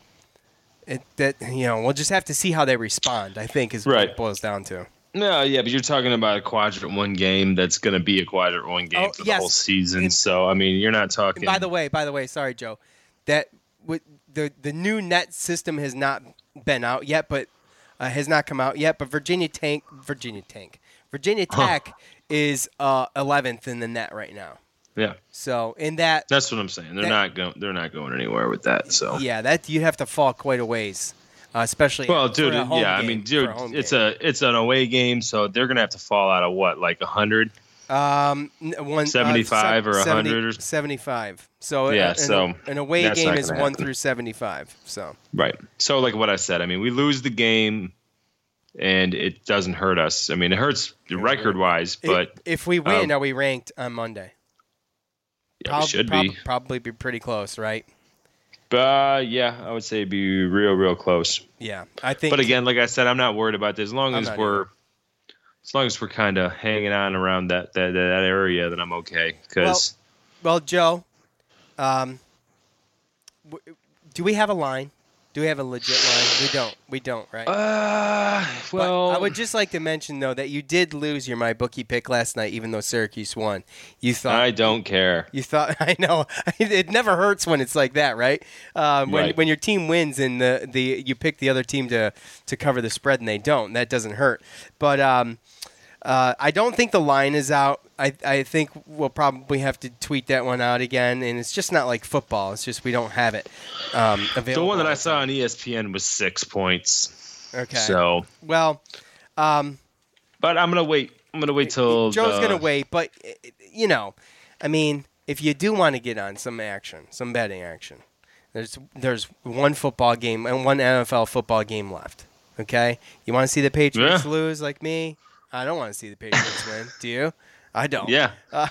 it, that you know we'll just have to see how they respond. I think is what Right. it boils down to. No, yeah, but you're talking about a quadrant one game that's going to be a quadrant one game Oh, for the yes. whole season. And- so I mean, you're not talking. By the way, by the way, sorry, Joe, that with the the new net system has not been out yet, but uh, has not come out yet. But Virginia Tank, Virginia Tank, Virginia Tech is uh, 11th in the net right now. yeah, So in that, that's what I'm saying. They're That- not going. They're not going anywhere with that. So yeah, that you have to fall quite a ways, uh, especially. Well, dude, yeah, I mean, dude, a it's game. a it's an away game, so they're gonna have to fall out of what, like a hundred? um one uh, 75 or 70 100 or- 75. So Yeah, an, so an away game is one happen. through 75. So Right. So, like what I said, I mean, we lose the game, and it doesn't hurt us. I mean, it hurts record wise, but if, if we win, um, are we ranked on Monday? yeah, we should prob- be. Probably be pretty close, right? But yeah, I would say it'd be real, real close. Yeah, I think. But again, like I said, I'm not worried about this. As long I'm as we're, as long as we're kind of hanging on around that that that area, then I'm okay. Because well, Joe, um, w- do we have a line? Do we have a legit line? We don't. We don't, right? uh, But well, I would just like to mention though that you did lose your MyBookie pick last night, even though Syracuse won. You thought I don't care. You thought I know it never hurts when it's like that, right? Um, when Right. when your team wins and the, the you pick the other team to to cover the spread and they don't, that doesn't hurt. But um, Uh, I don't think the line is out. I, I think we'll probably have to tweet that one out again, and it's just not like football. It's just we don't have it um, available. The one that I saw on ESPN was six points. Okay. So, well, um, but I'm gonna wait. I'm gonna wait till Joe's the- gonna wait, but you know, I mean, if you do want to get on some action, some betting action, there's there's one football game and one NFL football game left. Okay, you want to see the Patriots Yeah. lose like me? I don't want to see the Patriots win. Do you? I don't. Yeah. Uh,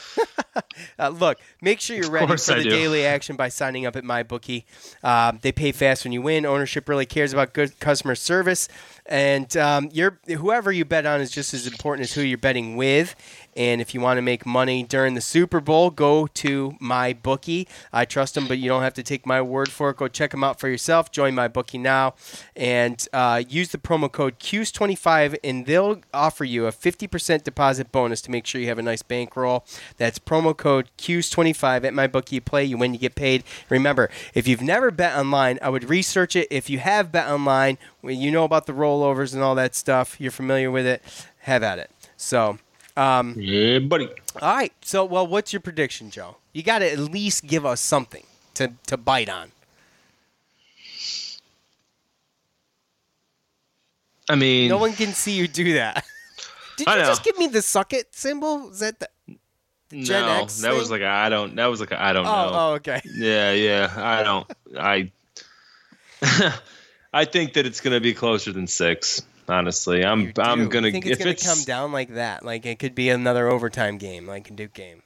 uh, look, make sure you're ready for the daily action by signing up at MyBookie. Um, they pay fast when you win. Ownership really cares about good customer service, and um, whoever you bet on is just as important as who you're betting with. And if you want to make money during the Super Bowl, go to MyBookie. I trust them, but you don't have to take my word for it. Go check them out for yourself. Join MyBookie now, and uh, use the promo code QS25, and they'll offer you a 50% deposit bonus to make sure you have a nice bankroll. That's promo code QS25 at MyBookie. You play, you win, you get paid. Remember, if you've never bet online, I would research it. If you have bet online, you know about the rollovers and all that stuff. You're familiar with it. Have at it. So. Um, yeah, buddy. All right. So, well, what's your prediction, Joe? You got to at least give us something to, to bite on. I mean, No one can see you do that. Did you I know. just give me the suck it symbol? Is that the Gen no, X that was thing? like a, I don't. That was like a, I don't Oh, know. oh, okay. Yeah, yeah. I don't. I. I think that it's gonna be closer than six. Honestly, I'm. You I'm do. gonna. You think it's gonna it's, come down like that? Like it could be another overtime game, like a Duke game.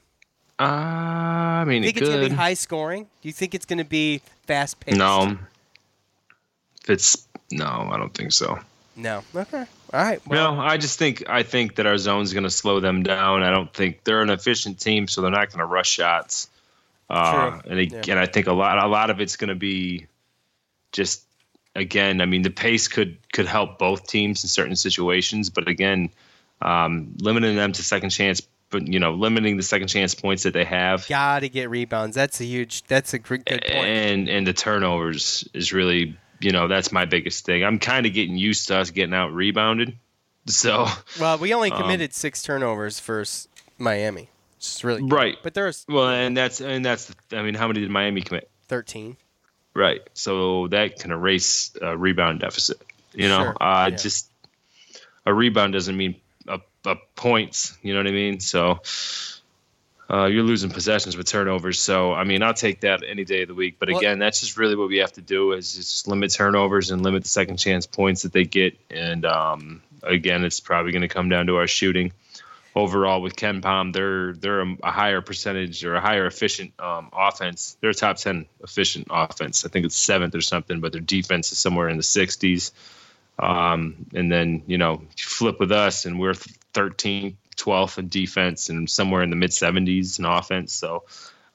Uh, I mean, You think it it's gonna could. be high scoring? Do you think it's gonna be fast paced? No. If it's no, I don't think so. No. Okay. All right. Well, no, I just think I think that our zone's going to slow them down. I don't think they're an efficient team, so they're not going to rush shots. Uh, True. and again, I think a lot a lot of it's going to be just again. I mean, the pace could could help both teams in certain situations, but again, um, limiting them to second chance, but you know, limiting the second chance points that they have, gotta get rebounds. That's a huge. That's a good point. and and the turnovers is really you know that's my biggest thing. I'm kind of getting used to us getting out rebounded, so. Well, we only Um, committed six turnovers versus Miami. It's really Right. But there's Well, and that's and that's. the- I mean, how many did Miami commit? 13. Right. So that can erase a rebound deficit. You know, Sure. uh, Yeah. just a rebound doesn't mean a, a points. You know what I mean? So uh, you're losing possessions with turnovers. So I mean, I'll take that any day of the week. But Well- again, that's just really what we have to do is just limit turnovers and limit the second chance points that they get. And um, again, it's probably going to come down to our shooting. Overall, with KenPom, they're they're a, higher percentage or a higher efficient um, offense. They're a top ten efficient offense. I think it's seventh or something, but their defense is somewhere in the sixties. Um, and then you know, flip with us, and we're 13th, 12th in defense, and somewhere in the mid 70s in offense. So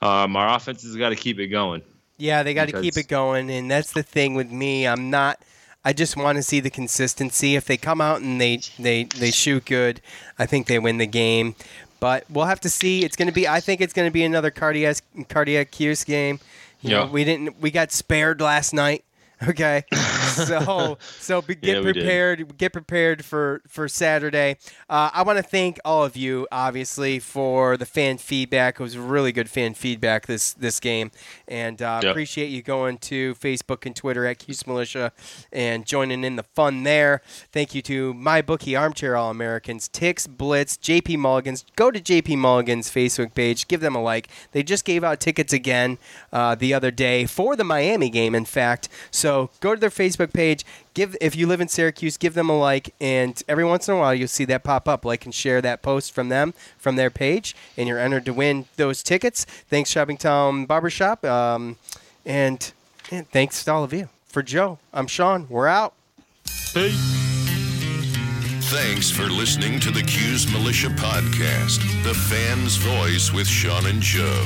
um, our offense has got to keep it going. Yeah, they got to keep it going, and that's the thing with me. I'm not. I just want to see the consistency. If they come out and they they they shoot good, I think they win the game. But we'll have to see. It's going to be. I think it's going to be another cardiac cardiac Cuse game. You know, Yeah. we didn't. We got spared last night. Okay, so so be, get Yeah, did. prepared. Get prepared for for Saturday. Uh, I want to thank all of you, obviously, for the fan feedback. It was really good fan feedback this this game, and uh, Yep. appreciate you going to Facebook and Twitter at Cuse Militia and joining in the fun there. Thank you to MyBookie Armchair All Americans, Tix Blitz, JP Mulligans. Go to JP Mulligans Facebook page, give them a like. They just gave out tickets again uh, the other day for the Miami game. In fact, so go to their Facebook page. Give if you live in Syracuse, give them a like, and every once in a while you'll see that pop up. Like and share that post from them from their page, and you're entered to win those tickets. Thanks, Shopping Town Barbershop, um, and, and thanks to all of you. For Joe, I'm Sean. We're out. Hey. Thanks for listening to the Cuse Militia Podcast, the fan's voice with Sean and Joe.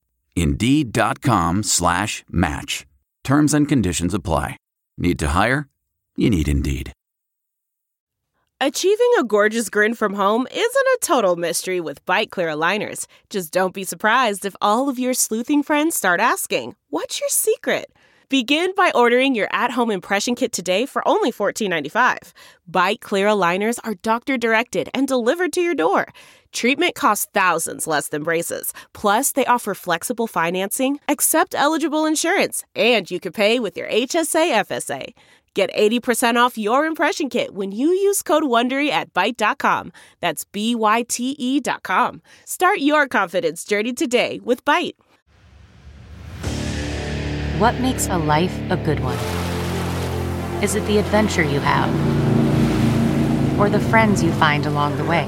Indeed.com slash match. Terms and conditions apply. Need to hire? You need Indeed. Achieving a gorgeous grin from home isn't a total mystery with Byte Clear aligners. Just don't be surprised if all of your sleuthing friends start asking, What's your secret? Begin by ordering your at home impression kit today for only $14.95. Byte Clear aligners are doctor directed and delivered to your door. Treatment costs thousands less than braces. Plus, they offer flexible financing, accept eligible insurance, and you can pay with your HSA FSA. Get 80% off your impression kit when you use code WONDERY at Byte.com. That's B-Y-T-E dot com. Start your confidence journey today with Byte. What makes a life a good one? Is it the adventure you have? Or the friends you find along the way?